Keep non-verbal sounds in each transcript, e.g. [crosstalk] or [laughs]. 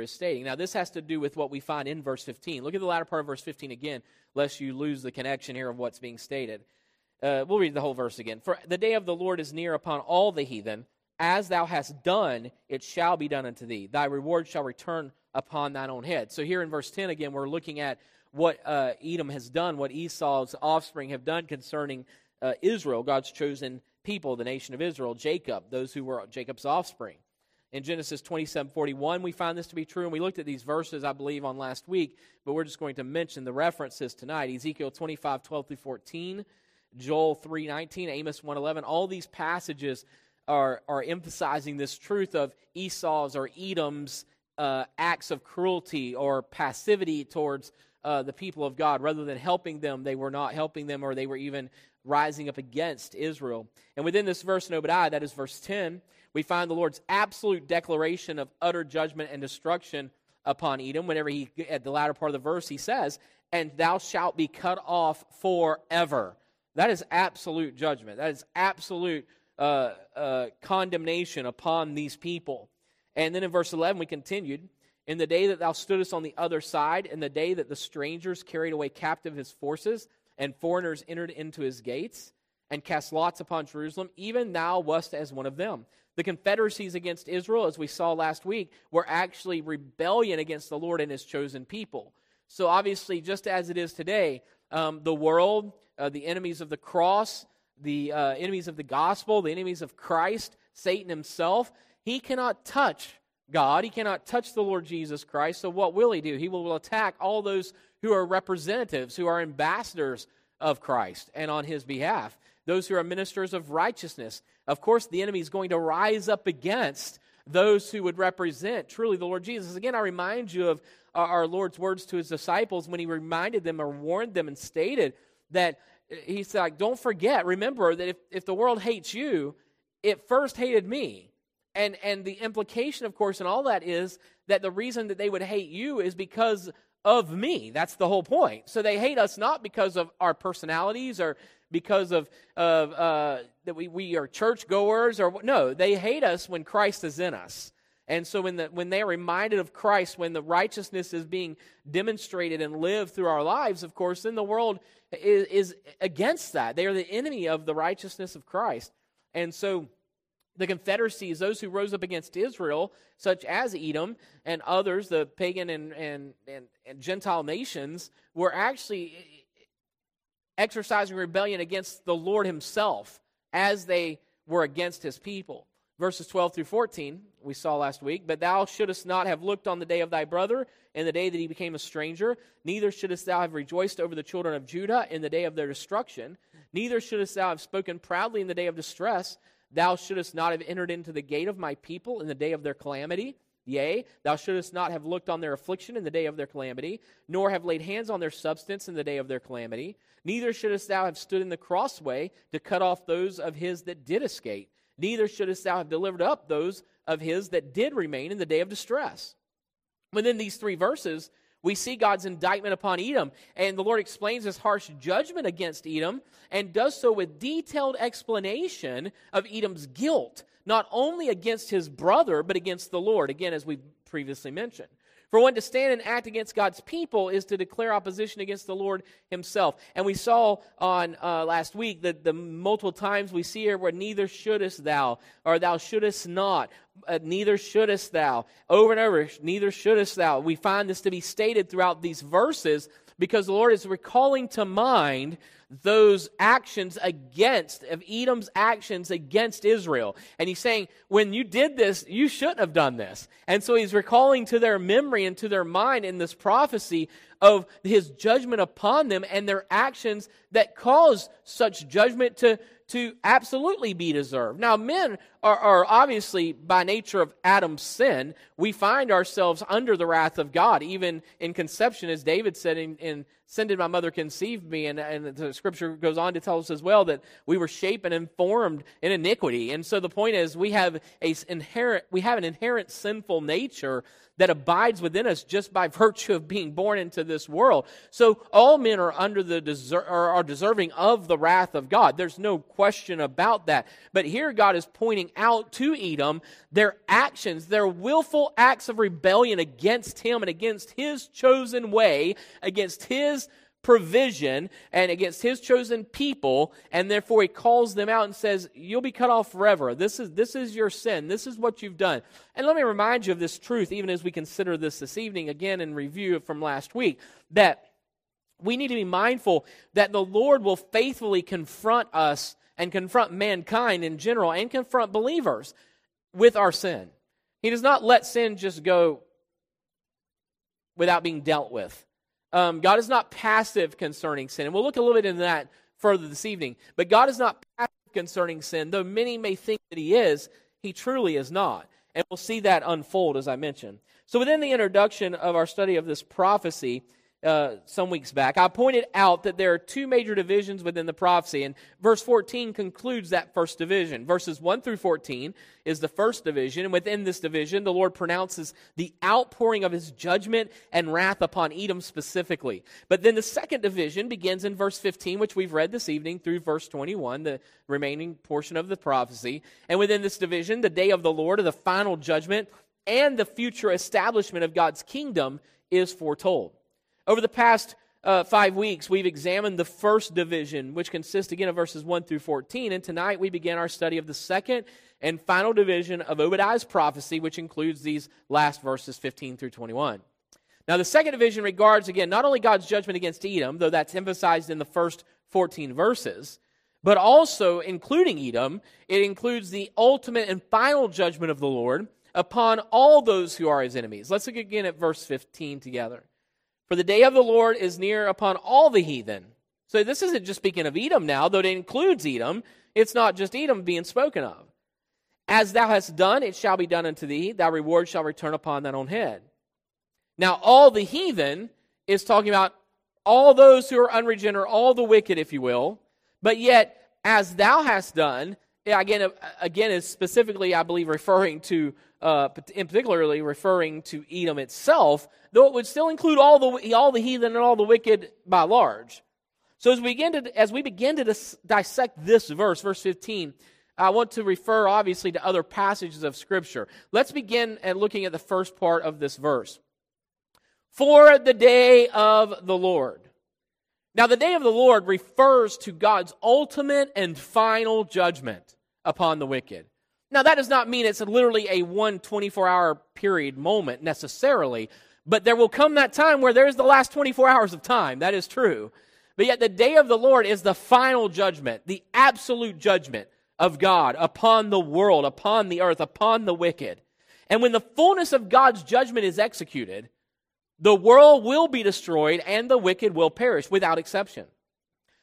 is stating. Now, this has to do with what we find in verse 15. Look at the latter part of verse 15 again, lest you lose the connection here of what's being stated. Uh, we'll read the whole verse again. For the day of the Lord is near upon all the heathen. As thou hast done, it shall be done unto thee. Thy reward shall return upon thine own head. So here in verse 10 again, we're looking at what uh, Edom has done, what Esau's offspring have done concerning uh, Israel, God's chosen people, the nation of Israel, Jacob, those who were Jacob's offspring. In Genesis 27 41, we find this to be true, and we looked at these verses, I believe, on last week, but we're just going to mention the references tonight. Ezekiel 25 12 through 14, Joel 3 19, Amos 1 11. All these passages are, are emphasizing this truth of Esau's or Edom's uh, acts of cruelty or passivity towards uh, the people of God. Rather than helping them, they were not helping them, or they were even rising up against Israel. And within this verse in Obadiah, that is verse 10, we find the Lord's absolute declaration of utter judgment and destruction upon Edom. Whenever he, at the latter part of the verse, he says, And thou shalt be cut off forever. That is absolute judgment. That is absolute uh, uh, condemnation upon these people. And then in verse 11, we continued In the day that thou stoodest on the other side, in the day that the strangers carried away captive his forces, and foreigners entered into his gates, and cast lots upon Jerusalem, even thou wast as one of them. The confederacies against Israel, as we saw last week, were actually rebellion against the Lord and his chosen people. So, obviously, just as it is today, um, the world, uh, the enemies of the cross, the uh, enemies of the gospel, the enemies of Christ, Satan himself, he cannot touch God. He cannot touch the Lord Jesus Christ. So, what will he do? He will attack all those who are representatives, who are ambassadors of Christ and on his behalf those who are ministers of righteousness. Of course, the enemy is going to rise up against those who would represent truly the Lord Jesus. Again, I remind you of our Lord's words to his disciples when he reminded them or warned them and stated that he said, like, Don't forget, remember that if, if the world hates you, it first hated me. And, and the implication, of course, in all that is that the reason that they would hate you is because of me. That's the whole point. So they hate us not because of our personalities or because of, of uh, that we, we are churchgoers or no, they hate us when Christ is in us. And so when, the, when they are reminded of Christ, when the righteousness is being demonstrated and lived through our lives, of course, then the world is, is against that. They are the enemy of the righteousness of Christ. And so the confederacies, those who rose up against Israel, such as Edom and others, the pagan and, and, and, and Gentile nations, were actually exercising rebellion against the Lord himself as they were against his people. Verses 12 through 14, we saw last week. But thou shouldest not have looked on the day of thy brother in the day that he became a stranger, neither shouldest thou have rejoiced over the children of Judah in the day of their destruction, neither shouldest thou have spoken proudly in the day of distress. Thou shouldest not have entered into the gate of my people in the day of their calamity. Yea, thou shouldest not have looked on their affliction in the day of their calamity, nor have laid hands on their substance in the day of their calamity. Neither shouldest thou have stood in the crossway to cut off those of his that did escape. Neither shouldest thou have delivered up those of his that did remain in the day of distress. Within these three verses, we see God's indictment upon Edom, and the Lord explains his harsh judgment against Edom and does so with detailed explanation of Edom's guilt, not only against his brother, but against the Lord, again, as we previously mentioned. For one to stand and act against God's people is to declare opposition against the Lord Himself. And we saw on uh, last week that the multiple times we see here where neither shouldest thou, or thou shouldest not, uh, neither shouldest thou, over and over, neither shouldest thou. We find this to be stated throughout these verses because the Lord is recalling to mind those actions against, of Edom's actions against Israel. And he's saying, when you did this, you shouldn't have done this. And so he's recalling to their memory and to their mind in this prophecy of his judgment upon them and their actions that caused such judgment to, to absolutely be deserved. Now, men are, are, obviously, by nature of Adam's sin, we find ourselves under the wrath of God, even in conception, as David said in, in sin did my mother conceive me? And, and the scripture goes on to tell us as well that we were shapen and formed in iniquity. And so the point is we have a inherent we have an inherent sinful nature that abides within us just by virtue of being born into this world. So all men are under the deser- are deserving of the wrath of God. There's no question about that. But here God is pointing out to Edom their actions, their willful acts of rebellion against him and against his chosen way, against his provision and against his chosen people and therefore he calls them out and says you'll be cut off forever. This is this is your sin. This is what you've done. And let me remind you of this truth even as we consider this this evening again in review from last week that we need to be mindful that the lord will faithfully confront us and confront mankind in general and confront believers with our sin. He does not let sin just go without being dealt with um, God is not passive concerning sin. And we'll look a little bit into that further this evening. But God is not passive concerning sin. Though many may think that He is, He truly is not. And we'll see that unfold, as I mentioned. So, within the introduction of our study of this prophecy, uh, some weeks back, I pointed out that there are two major divisions within the prophecy, and verse 14 concludes that first division. Verses 1 through 14 is the first division, and within this division, the Lord pronounces the outpouring of his judgment and wrath upon Edom specifically. But then the second division begins in verse 15, which we've read this evening, through verse 21, the remaining portion of the prophecy. And within this division, the day of the Lord, or the final judgment, and the future establishment of God's kingdom is foretold. Over the past uh, five weeks, we've examined the first division, which consists again of verses 1 through 14. And tonight we begin our study of the second and final division of Obadiah's prophecy, which includes these last verses 15 through 21. Now, the second division regards, again, not only God's judgment against Edom, though that's emphasized in the first 14 verses, but also, including Edom, it includes the ultimate and final judgment of the Lord upon all those who are his enemies. Let's look again at verse 15 together. For the day of the Lord is near upon all the heathen. So this isn't just speaking of Edom now, though it includes Edom. It's not just Edom being spoken of. As thou hast done, it shall be done unto thee. Thy reward shall return upon thine own head. Now, all the heathen is talking about all those who are unregenerate, all the wicked, if you will. But yet, as thou hast done, again, again is specifically, I believe, referring to, uh, in particularly referring to Edom itself, though it would still include all the, all the heathen and all the wicked by large. So as we begin to, as we begin to dis- dissect this verse, verse 15, I want to refer obviously to other passages of Scripture. Let's begin at looking at the first part of this verse. For the day of the Lord. Now, the day of the Lord refers to God's ultimate and final judgment upon the wicked. Now, that does not mean it's literally a one 24 hour period moment necessarily, but there will come that time where there's the last 24 hours of time. That is true. But yet, the day of the Lord is the final judgment, the absolute judgment of God upon the world, upon the earth, upon the wicked. And when the fullness of God's judgment is executed, the world will be destroyed and the wicked will perish without exception.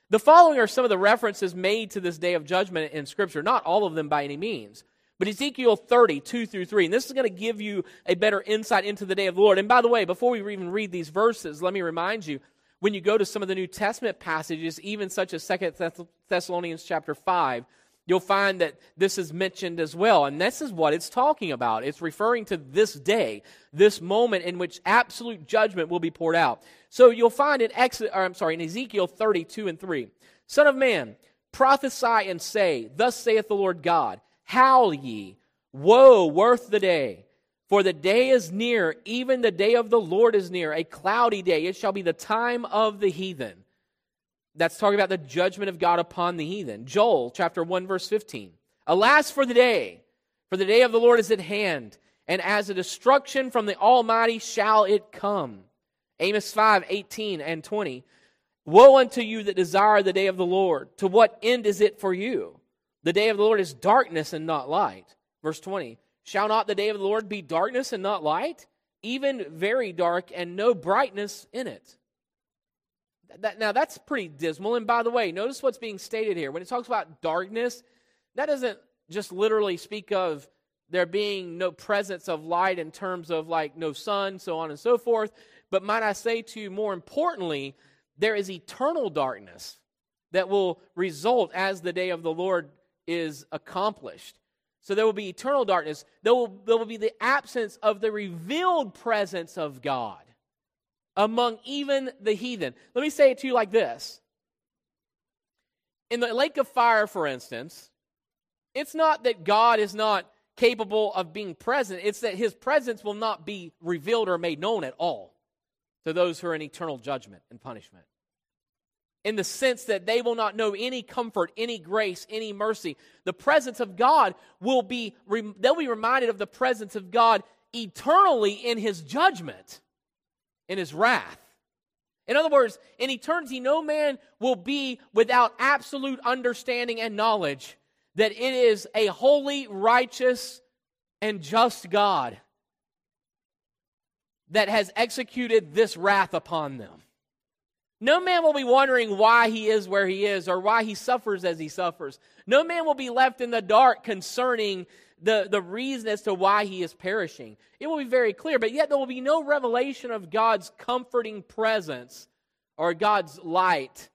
The following are some of the references made to this day of judgment in Scripture, not all of them by any means. But Ezekiel 30, 2 through 3. And this is going to give you a better insight into the day of the Lord. And by the way, before we even read these verses, let me remind you when you go to some of the New Testament passages, even such as 2 Thessalonians chapter 5, you'll find that this is mentioned as well. And this is what it's talking about. It's referring to this day, this moment in which absolute judgment will be poured out. So you'll find in or I'm sorry, in Ezekiel 32 and 3, Son of man, prophesy and say, Thus saith the Lord God. Howl ye, Woe worth the day! For the day is near, even the day of the Lord is near, a cloudy day. It shall be the time of the heathen. That's talking about the judgment of God upon the heathen. Joel chapter 1, verse 15. Alas for the day, for the day of the Lord is at hand, and as a destruction from the Almighty shall it come. Amos 5, 18 and 20. Woe unto you that desire the day of the Lord. To what end is it for you? The day of the Lord is darkness and not light. Verse 20 Shall not the day of the Lord be darkness and not light? Even very dark and no brightness in it. That, now, that's pretty dismal. And by the way, notice what's being stated here. When it talks about darkness, that doesn't just literally speak of there being no presence of light in terms of like no sun, so on and so forth. But might I say to you, more importantly, there is eternal darkness that will result as the day of the Lord is accomplished. So there will be eternal darkness. There will, there will be the absence of the revealed presence of God among even the heathen. Let me say it to you like this In the lake of fire, for instance, it's not that God is not capable of being present, it's that his presence will not be revealed or made known at all to those who are in eternal judgment and punishment in the sense that they will not know any comfort, any grace, any mercy. The presence of God will be, they'll be reminded of the presence of God eternally in his judgment, in his wrath. In other words, in eternity, no man will be without absolute understanding and knowledge that it is a holy, righteous, and just God that has executed this wrath upon them. No man will be wondering why he is where he is or why he suffers as he suffers. No man will be left in the dark concerning the, the reason as to why he is perishing. It will be very clear, but yet there will be no revelation of God's comforting presence or God's light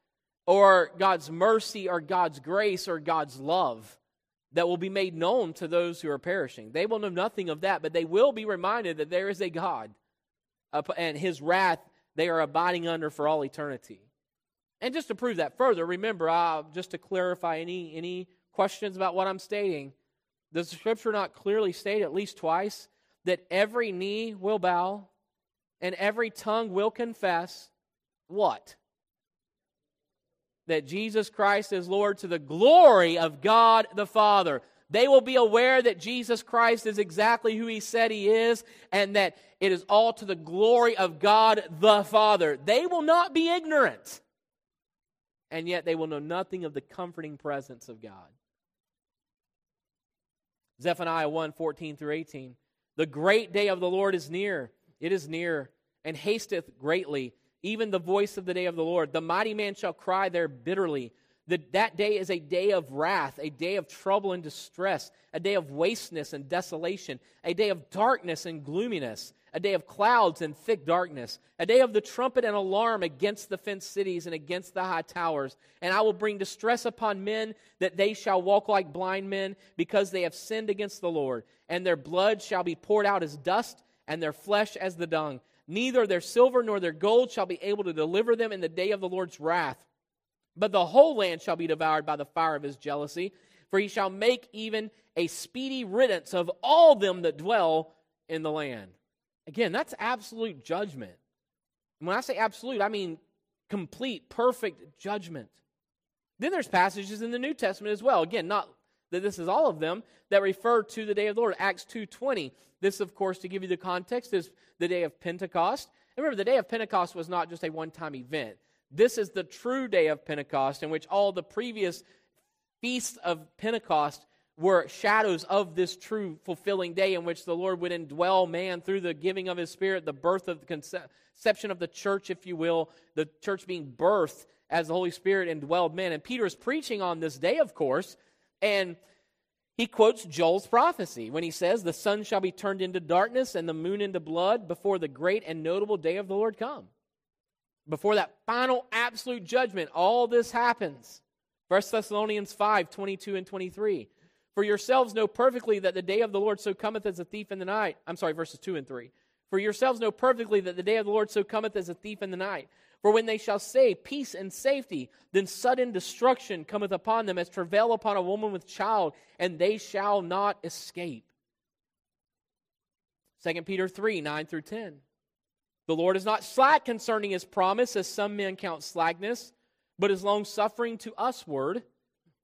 or God's mercy or God's grace or God's love that will be made known to those who are perishing. They will know nothing of that, but they will be reminded that there is a God and his wrath they are abiding under for all eternity. And just to prove that further, remember, uh, just to clarify any, any questions about what I'm stating, does the scripture not clearly state at least twice that every knee will bow and every tongue will confess what? That Jesus Christ is Lord to the glory of God the Father. They will be aware that Jesus Christ is exactly who he said he is and that it is all to the glory of God the Father. They will not be ignorant. And yet they will know nothing of the comforting presence of God. Zephaniah 1 14 through 18. The great day of the Lord is near. It is near and hasteth greatly, even the voice of the day of the Lord. The mighty man shall cry there bitterly that that day is a day of wrath, a day of trouble and distress, a day of wasteness and desolation, a day of darkness and gloominess, a day of clouds and thick darkness, a day of the trumpet and alarm against the fenced cities and against the high towers. And I will bring distress upon men that they shall walk like blind men because they have sinned against the Lord. And their blood shall be poured out as dust and their flesh as the dung. Neither their silver nor their gold shall be able to deliver them in the day of the Lord's wrath. But the whole land shall be devoured by the fire of his jealousy, for he shall make even a speedy riddance of all them that dwell in the land. Again, that's absolute judgment. And when I say absolute, I mean complete, perfect judgment. Then there's passages in the New Testament as well. Again, not that this is all of them that refer to the day of the Lord. Acts 2:20. This, of course, to give you the context, is the day of Pentecost. And remember, the day of Pentecost was not just a one-time event. This is the true day of Pentecost, in which all the previous feasts of Pentecost were shadows of this true fulfilling day in which the Lord would indwell man through the giving of his spirit, the birth of the conception of the church, if you will, the church being birthed as the Holy Spirit indwelled men. And Peter is preaching on this day, of course, and he quotes Joel's prophecy when he says, The sun shall be turned into darkness and the moon into blood before the great and notable day of the Lord come. Before that final absolute judgment, all this happens. 1 Thessalonians 5 22 and 23. For yourselves know perfectly that the day of the Lord so cometh as a thief in the night. I'm sorry, verses 2 and 3. For yourselves know perfectly that the day of the Lord so cometh as a thief in the night. For when they shall say peace and safety, then sudden destruction cometh upon them as travail upon a woman with child, and they shall not escape. 2 Peter 3 9 through 10. The Lord is not slack concerning his promise, as some men count slackness, but is long suffering to usward,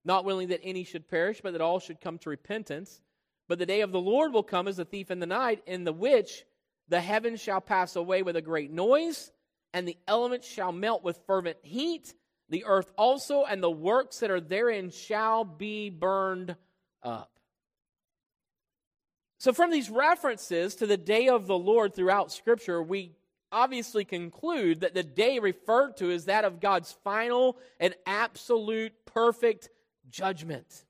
not willing that any should perish, but that all should come to repentance. But the day of the Lord will come as a thief in the night, in the which the heavens shall pass away with a great noise, and the elements shall melt with fervent heat. The earth also and the works that are therein shall be burned up. So, from these references to the day of the Lord throughout Scripture, we obviously conclude that the day referred to is that of God's final and absolute perfect judgment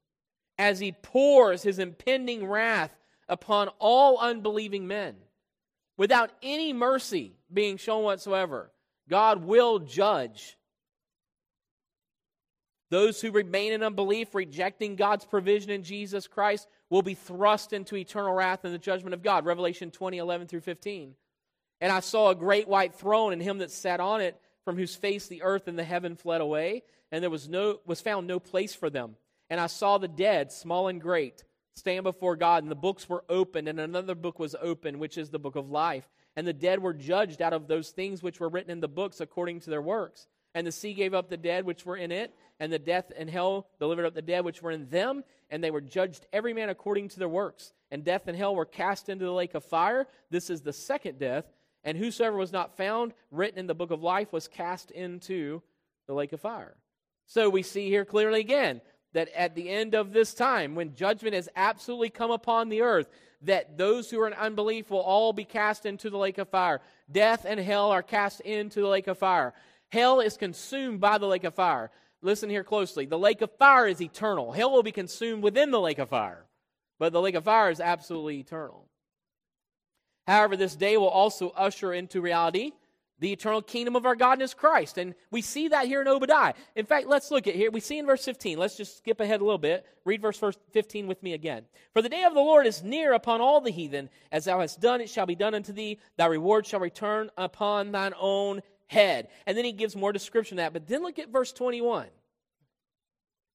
as he pours his impending wrath upon all unbelieving men. Without any mercy being shown whatsoever, God will judge Those who remain in unbelief, rejecting God's provision in Jesus Christ, will be thrust into eternal wrath and the judgment of God. Revelation 20, 11 through 15. And I saw a great white throne and him that sat on it, from whose face the earth and the heaven fled away, and there was no was found no place for them. And I saw the dead, small and great, stand before God, and the books were opened, and another book was opened, which is the book of life. And the dead were judged out of those things which were written in the books according to their works. And the sea gave up the dead which were in it, and the death and hell delivered up the dead which were in them, and they were judged every man according to their works. And death and hell were cast into the lake of fire. This is the second death. And whosoever was not found written in the book of life was cast into the lake of fire. So we see here clearly again that at the end of this time, when judgment has absolutely come upon the earth, that those who are in unbelief will all be cast into the lake of fire. Death and hell are cast into the lake of fire. Hell is consumed by the lake of fire. Listen here closely. The lake of fire is eternal. Hell will be consumed within the lake of fire, but the lake of fire is absolutely eternal. However, this day will also usher into reality the eternal kingdom of our God His Christ. And we see that here in Obadiah. In fact, let's look at here. We see in verse 15. Let's just skip ahead a little bit. Read verse 15 with me again. For the day of the Lord is near upon all the heathen. As thou hast done, it shall be done unto thee. Thy reward shall return upon thine own head. And then he gives more description of that. But then look at verse 21.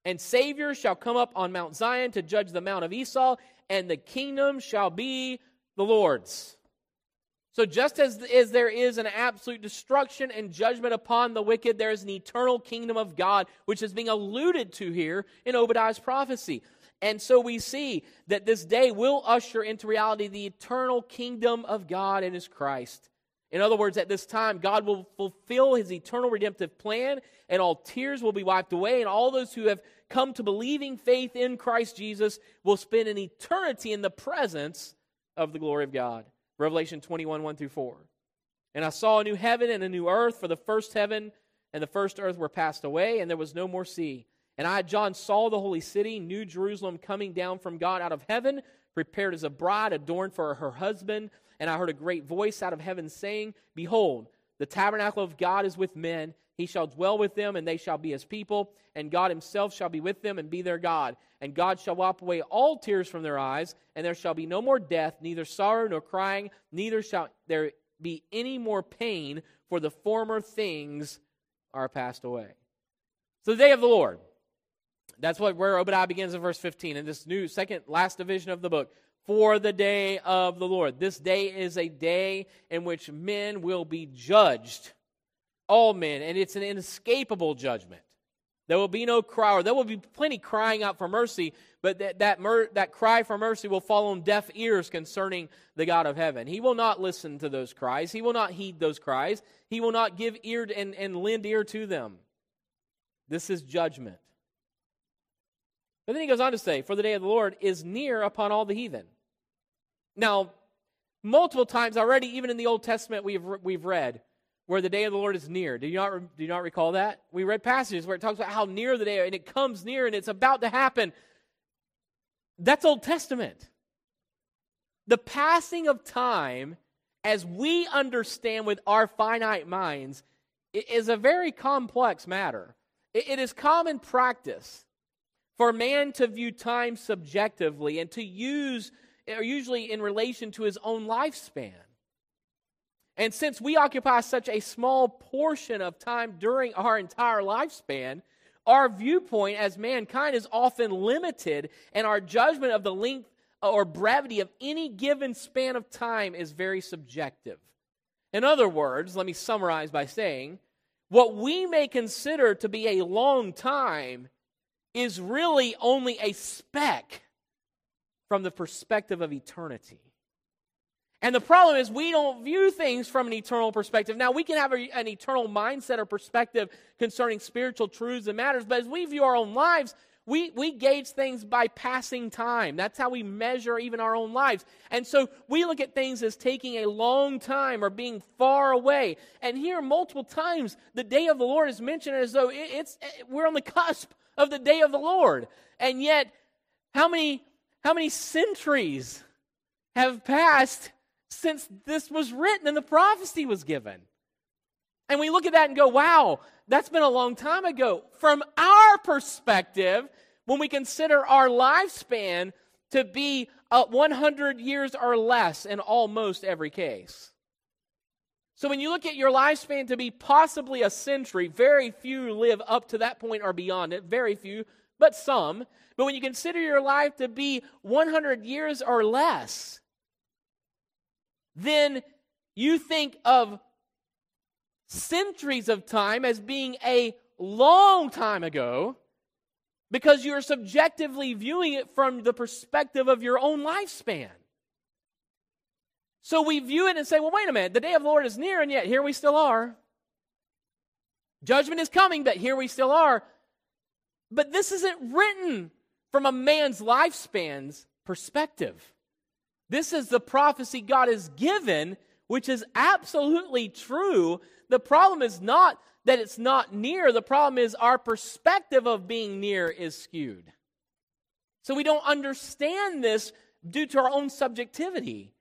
And Savior shall come up on Mount Zion to judge the Mount of Esau, and the kingdom shall be the Lord's. So, just as, as there is an absolute destruction and judgment upon the wicked, there is an eternal kingdom of God, which is being alluded to here in Obadiah's prophecy. And so we see that this day will usher into reality the eternal kingdom of God and His Christ. In other words, at this time, God will fulfill His eternal redemptive plan, and all tears will be wiped away, and all those who have come to believing faith in Christ Jesus will spend an eternity in the presence of the glory of God. Revelation 21, 1 through 4. And I saw a new heaven and a new earth, for the first heaven and the first earth were passed away, and there was no more sea. And I, John, saw the holy city, New Jerusalem, coming down from God out of heaven, prepared as a bride adorned for her husband. And I heard a great voice out of heaven saying, Behold, the tabernacle of God is with men. He shall dwell with them, and they shall be his people. And God himself shall be with them and be their God. And God shall wipe away all tears from their eyes, and there shall be no more death, neither sorrow nor crying, neither shall there be any more pain, for the former things are passed away. So the day of the Lord. That's what where Obadiah begins in verse 15 in this new second last division of the book. For the day of the Lord. This day is a day in which men will be judged all men, and it's an inescapable judgment. There will be no cry, or there will be plenty crying out for mercy, but that, that, mer- that cry for mercy will fall on deaf ears concerning the God of heaven. He will not listen to those cries. He will not heed those cries. He will not give ear and, and lend ear to them. This is judgment. But then he goes on to say, For the day of the Lord is near upon all the heathen. Now, multiple times already, even in the Old Testament, we've, we've read where the day of the Lord is near. Do you not do you not recall that? We read passages where it talks about how near the day and it comes near and it's about to happen. That's Old Testament. The passing of time as we understand with our finite minds is a very complex matter. It is common practice for man to view time subjectively and to use or usually in relation to his own lifespan. And since we occupy such a small portion of time during our entire lifespan, our viewpoint as mankind is often limited, and our judgment of the length or brevity of any given span of time is very subjective. In other words, let me summarize by saying what we may consider to be a long time is really only a speck from the perspective of eternity. And the problem is, we don't view things from an eternal perspective. Now, we can have a, an eternal mindset or perspective concerning spiritual truths and matters, but as we view our own lives, we, we gauge things by passing time. That's how we measure even our own lives. And so we look at things as taking a long time or being far away. And here, multiple times, the day of the Lord is mentioned as though it's, eh, we're on the cusp of the day of the Lord. And yet, how many, how many centuries have passed since this was written and the prophecy was given. And we look at that and go, wow, that's been a long time ago. From our perspective, when we consider our lifespan to be uh, 100 years or less in almost every case. So when you look at your lifespan to be possibly a century, very few live up to that point or beyond it, very few, but some. But when you consider your life to be 100 years or less, then you think of centuries of time as being a long time ago because you're subjectively viewing it from the perspective of your own lifespan. So we view it and say, well, wait a minute, the day of the Lord is near, and yet here we still are. Judgment is coming, but here we still are. But this isn't written from a man's lifespan's perspective. This is the prophecy God has given, which is absolutely true. The problem is not that it's not near, the problem is our perspective of being near is skewed. So we don't understand this due to our own subjectivity.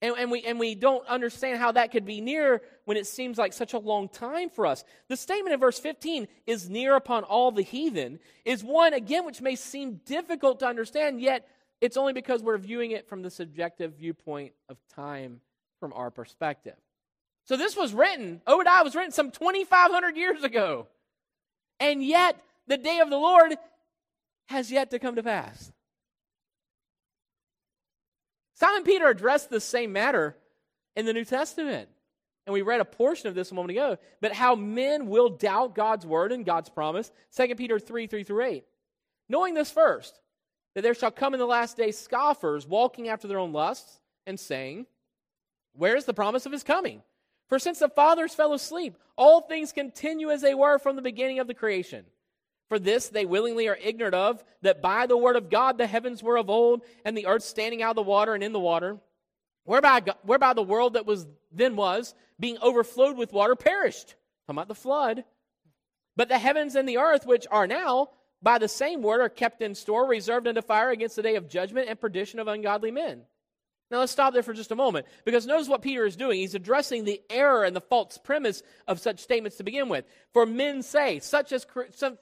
And, and, we, and we don't understand how that could be near when it seems like such a long time for us. The statement in verse 15 is near upon all the heathen, is one, again, which may seem difficult to understand, yet it's only because we're viewing it from the subjective viewpoint of time from our perspective. So this was written, Obadiah was written some 2,500 years ago. And yet, the day of the Lord has yet to come to pass. Simon Peter addressed the same matter in the New Testament. And we read a portion of this a moment ago. But how men will doubt God's word and God's promise. 2 Peter 3 3 through 8. Knowing this first, that there shall come in the last day scoffers walking after their own lusts and saying, Where is the promise of his coming? For since the fathers fell asleep, all things continue as they were from the beginning of the creation. For this they willingly are ignorant of, that by the word of God the heavens were of old, and the earth standing out of the water and in the water, whereby, whereby the world that was then was, being overflowed with water, perished. Talking about the flood. But the heavens and the earth, which are now, by the same word, are kept in store, reserved unto fire against the day of judgment and perdition of ungodly men. Now let's stop there for just a moment because notice what Peter is doing. He's addressing the error and the false premise of such statements to begin with. For men say, such as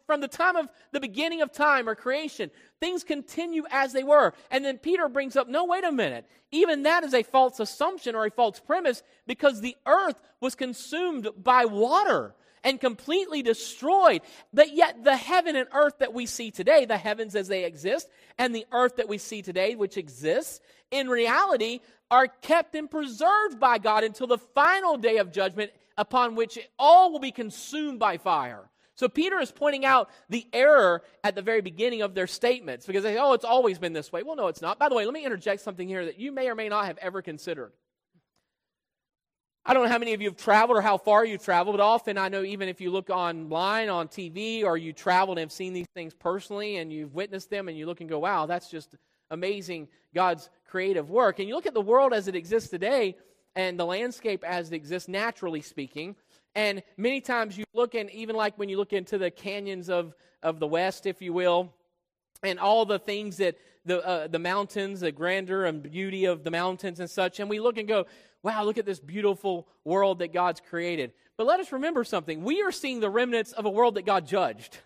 from the time of the beginning of time or creation, things continue as they were. And then Peter brings up, no, wait a minute. Even that is a false assumption or a false premise because the earth was consumed by water and completely destroyed. But yet, the heaven and earth that we see today, the heavens as they exist, and the earth that we see today, which exists, in reality are kept and preserved by God until the final day of judgment, upon which all will be consumed by fire. So Peter is pointing out the error at the very beginning of their statements because they say, oh, it's always been this way. Well, no, it's not. By the way, let me interject something here that you may or may not have ever considered. I don't know how many of you have traveled or how far you've traveled, but often I know even if you look online on TV or you traveled and have seen these things personally and you've witnessed them and you look and go, wow, that's just amazing God's creative work. And you look at the world as it exists today and the landscape as it exists, naturally speaking. And many times you look and even like when you look into the canyons of, of the West, if you will, and all the things that the, uh, the mountains, the grandeur and beauty of the mountains and such, and we look and go, wow, look at this beautiful world that God's created. But let us remember something. We are seeing the remnants of a world that God judged.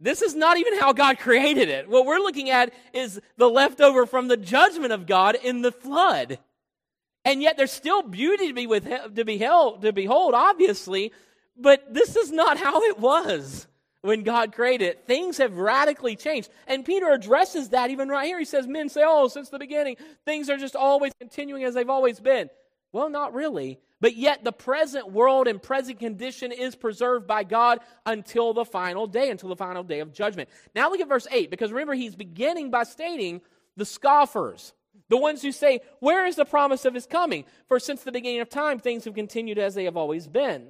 This is not even how God created it. What we're looking at is the leftover from the judgment of God in the flood. And yet there's still beauty to be with, to beheld, to behold, obviously, but this is not how it was when God created it. Things have radically changed. And Peter addresses that even right here. He says, Men say, oh, since the beginning, things are just always continuing as they've always been. Well, not really. But yet, the present world and present condition is preserved by God until the final day, until the final day of judgment. Now, look at verse 8, because remember, he's beginning by stating the scoffers, the ones who say, Where is the promise of his coming? For since the beginning of time, things have continued as they have always been.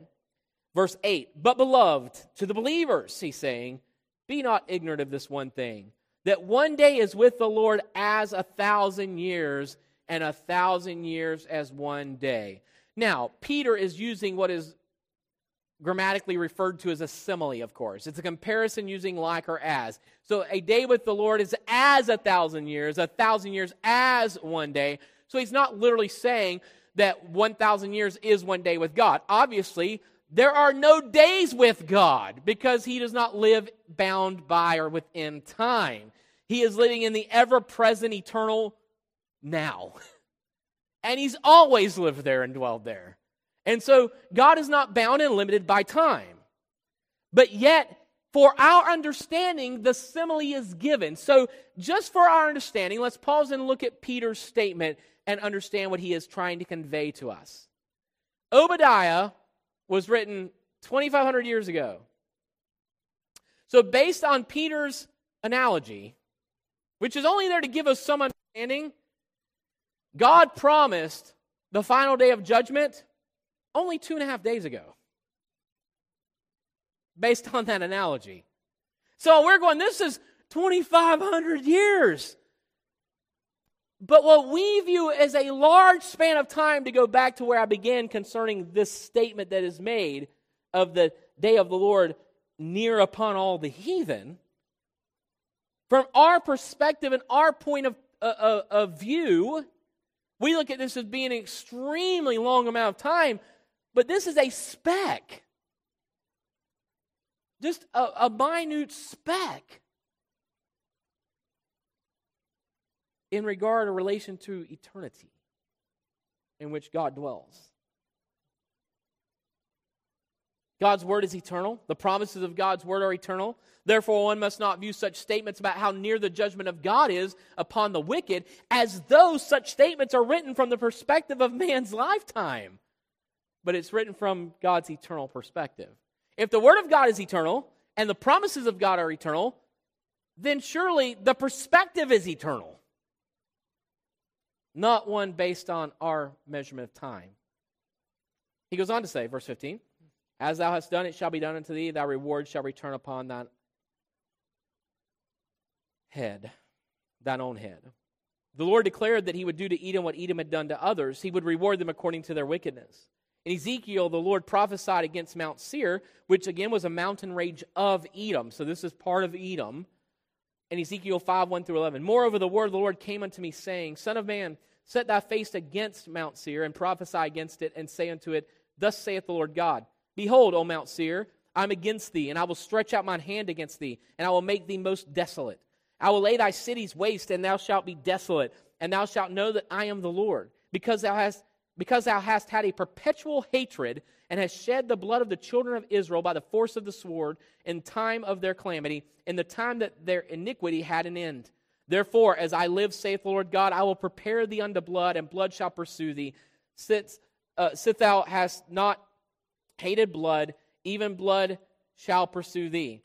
Verse 8, But beloved, to the believers, he's saying, Be not ignorant of this one thing, that one day is with the Lord as a thousand years, and a thousand years as one day. Now, Peter is using what is grammatically referred to as a simile, of course. It's a comparison using like or as. So a day with the Lord is as a thousand years, a thousand years as one day. So he's not literally saying that 1,000 years is one day with God. Obviously, there are no days with God because he does not live bound by or within time. He is living in the ever present, eternal now. [laughs] And he's always lived there and dwelled there. And so God is not bound and limited by time. But yet, for our understanding, the simile is given. So, just for our understanding, let's pause and look at Peter's statement and understand what he is trying to convey to us. Obadiah was written 2,500 years ago. So, based on Peter's analogy, which is only there to give us some understanding, God promised the final day of judgment only two and a half days ago. Based on that analogy. So we're going, this is 2,500 years. But what we view as a large span of time to go back to where I began concerning this statement that is made of the day of the Lord near upon all the heathen, from our perspective and our point of, uh, uh, of view, we look at this as being an extremely long amount of time, but this is a speck. Just a, a minute speck in regard or relation to eternity in which God dwells. God's word is eternal. The promises of God's word are eternal. Therefore, one must not view such statements about how near the judgment of God is upon the wicked as though such statements are written from the perspective of [laughs] man's lifetime. But it's written from God's eternal perspective. If the word of God is eternal and the promises of God are eternal, then surely the perspective is eternal, not one based on our measurement of time. He goes on to say, verse 15. As thou hast done, it shall be done unto thee. Thy reward shall return upon thine head, thine own head. The Lord declared that he would do to Edom what Edom had done to others. He would reward them according to their wickedness. In Ezekiel, the Lord prophesied against Mount Seir, which again was a mountain range of Edom. So this is part of Edom. In Ezekiel 5 1 through 11. Moreover, the word of the Lord came unto me, saying, Son of man, set thy face against Mount Seir, and prophesy against it, and say unto it, Thus saith the Lord God Behold, O Mount Seir, I am against thee, and I will stretch out mine hand against thee, and I will make thee most desolate. I will lay thy cities waste, and thou shalt be desolate, and thou shalt know that I am the Lord, because thou hast because thou hast had a perpetual hatred and has shed the blood of the children of Israel by the force of the sword in time of their calamity, in the time that their iniquity had an end. Therefore, as I live, saith the Lord God, I will prepare thee unto blood, and blood shall pursue thee. Since, uh, since thou hast not hated blood, even blood shall pursue thee.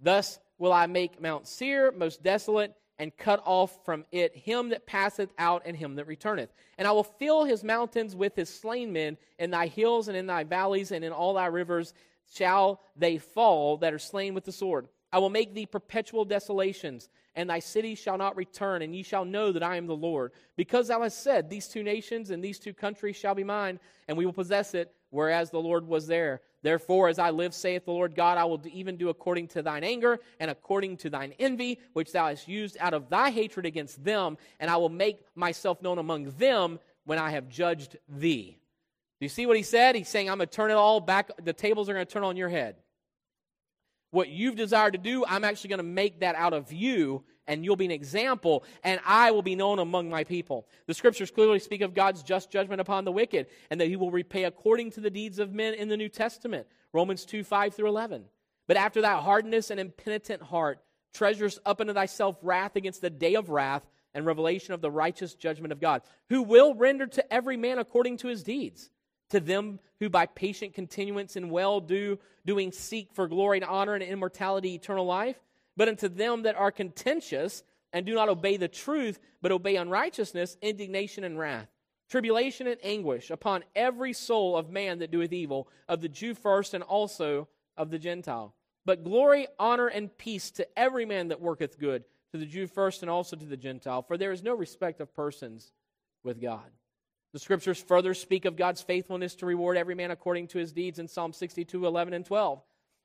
Thus will I make Mount Seir most desolate, and cut off from it him that passeth out and him that returneth. And I will fill his mountains with his slain men, in thy hills and in thy valleys and in all thy rivers shall they fall that are slain with the sword. I will make thee perpetual desolations, and thy cities shall not return, and ye shall know that I am the Lord. Because thou hast said, These two nations and these two countries shall be mine, and we will possess it, whereas the Lord was there. Therefore, as I live, saith the Lord God, I will even do according to thine anger and according to thine envy, which thou hast used out of thy hatred against them, and I will make myself known among them when I have judged thee. Do you see what he said? He's saying, I'm going to turn it all back. The tables are going to turn on your head. What you've desired to do, I'm actually going to make that out of you and you'll be an example, and I will be known among my people. The scriptures clearly speak of God's just judgment upon the wicked, and that he will repay according to the deeds of men in the New Testament. Romans 2 5 through 11. But after that hardness and impenitent heart, treasures up unto thyself wrath against the day of wrath and revelation of the righteous judgment of God, who will render to every man according to his deeds. To them who by patient continuance in well do doing seek for glory and honor and immortality, eternal life but unto them that are contentious and do not obey the truth, but obey unrighteousness, indignation and wrath, tribulation and anguish upon every soul of man that doeth evil, of the Jew first and also of the Gentile. But glory, honor, and peace to every man that worketh good, to the Jew first and also to the Gentile, for there is no respect of persons with God. The scriptures further speak of God's faithfulness to reward every man according to his deeds in Psalm 62, 11, and 12.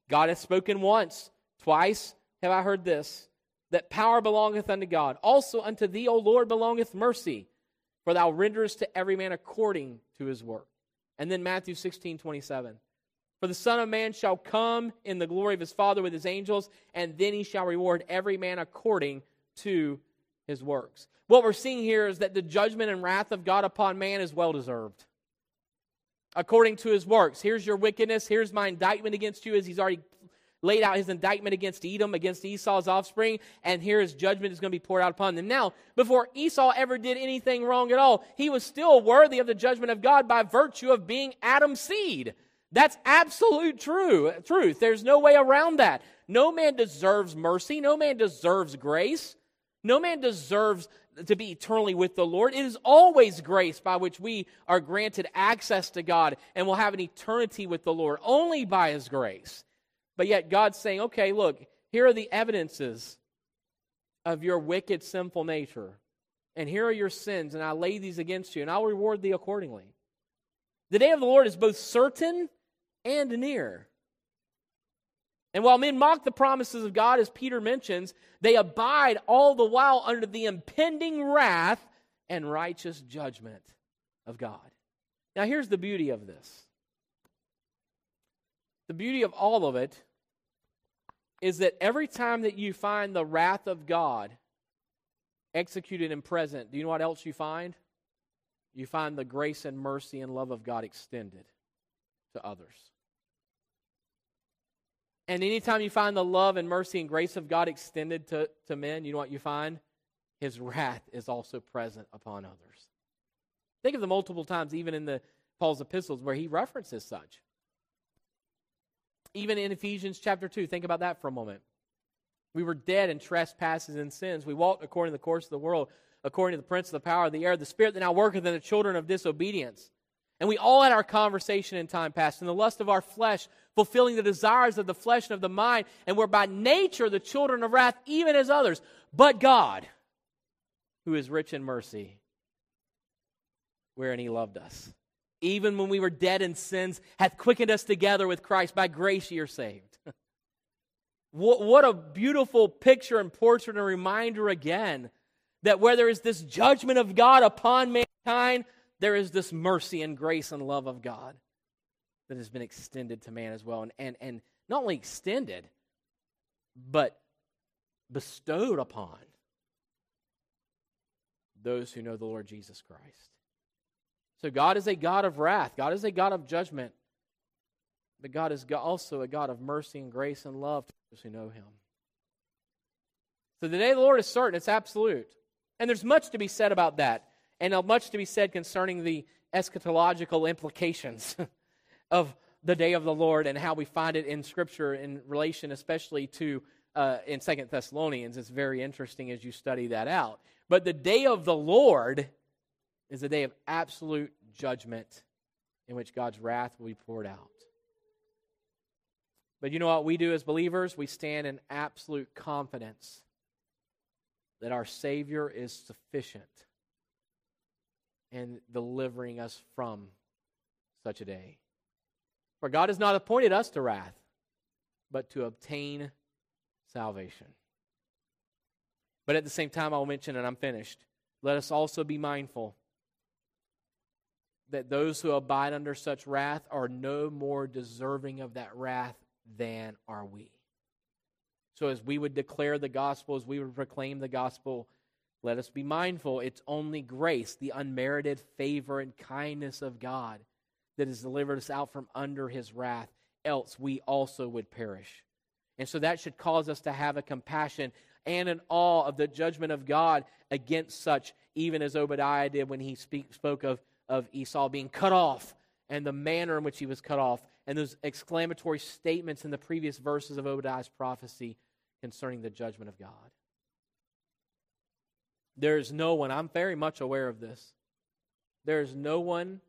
God hath spoken once, twice, have I heard this that power belongeth unto God. Also unto thee, O Lord, belongeth mercy. for thou renderest to every man according to his work. And then Matthew 16, 27. For the Son of Man shall come in the glory of his Father with his angels, and then he shall reward every man according to his works. What we're seeing here is that the judgment and wrath of God upon man is well deserved. According to his works. Here's your wickedness. Here's my indictment against you, as he's already laid out his indictment against Edom, against Esau's offspring, and here his judgment is going to be poured out upon them. Now, before Esau ever did anything wrong at all, he was still worthy of the judgment of God by virtue of being Adam's seed. That's absolute true truth. There's no way around that. No man deserves mercy. No man deserves grace. No man deserves to be eternally with the Lord. It is always grace by which we are granted access to God and will have an eternity with the Lord, only by His grace. But yet God's saying, okay, look, here are the evidences of your wicked, sinful nature. And here are your sins, and I lay these against you, and I'll reward thee accordingly. The day of the Lord is both certain and near. And while men mock the promises of God, as Peter mentions, they abide all the while under the impending wrath and righteous judgment of God. Now, here's the beauty of this the beauty of all of it is that every time that you find the wrath of God executed and present, do you know what else you find? You find the grace and mercy and love of God extended to others. And anytime you find the love and mercy and grace of God extended to, to men, you know what you find? His wrath is also present upon others. Think of the multiple times, even in the Paul's epistles, where he references such. Even in Ephesians chapter 2, think about that for a moment. We were dead in trespasses and sins. We walked according to the course of the world, according to the prince of the power of the air, the spirit that now worketh in the children of disobedience. And we all had our conversation in time past, in the lust of our flesh, fulfilling the desires of the flesh and of the mind, and we're by nature the children of wrath, even as others. But God, who is rich in mercy, wherein he loved us even when we were dead in sins, hath quickened us together with Christ. By grace ye are saved. [laughs] what, what a beautiful picture and portrait and reminder again that where there is this judgment of God upon mankind, there is this mercy and grace and love of God that has been extended to man as well. And, and, and not only extended, but bestowed upon those who know the Lord Jesus Christ. So God is a God of wrath, God is a God of judgment, but God is also a God of mercy and grace and love to those who know Him. So the day of the Lord is certain, it's absolute. And there's much to be said about that, and much to be said concerning the eschatological implications [laughs] of the day of the Lord and how we find it in Scripture in relation, especially to uh, in Second Thessalonians. It's very interesting as you study that out. But the day of the Lord is a day of absolute judgment in which God's wrath will be poured out. But you know what we do as believers? We stand in absolute confidence that our Savior is sufficient in delivering us from such a day. For God has not appointed us to wrath, but to obtain salvation. But at the same time, I'll mention, and I'm finished, let us also be mindful that those who abide under such wrath are no more deserving of that wrath than are we. So, as we would declare the gospel, as we would proclaim the gospel, let us be mindful it's only grace, the unmerited favor and kindness of God, that has delivered us out from under his wrath. Else, we also would perish. And so, that should cause us to have a compassion and an awe of the judgment of God against such, even as Obadiah did when he speak, spoke of of Esau being cut off and the manner in which he was cut off, and those exclamatory statements in the previous verses of Obadiah's prophecy concerning the judgment of God. There is no one, I'm very much aware of this. There is no one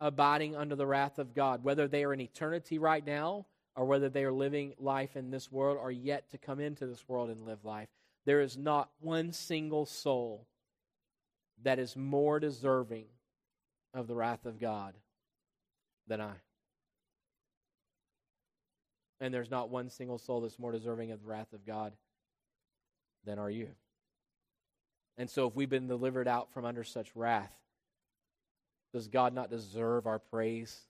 abiding under the wrath of God, whether they are in eternity right now or whether they are living life in this world or yet to come into this world and live life. There is not one single soul that is more deserving of the wrath of God than I. And there's not one single soul that's more deserving of the wrath of God than are you. And so, if we've been delivered out from under such wrath, Does God not deserve our praise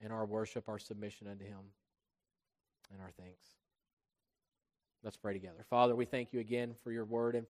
and our worship, our submission unto Him, and our thanks? Let's pray together. Father, we thank you again for your word and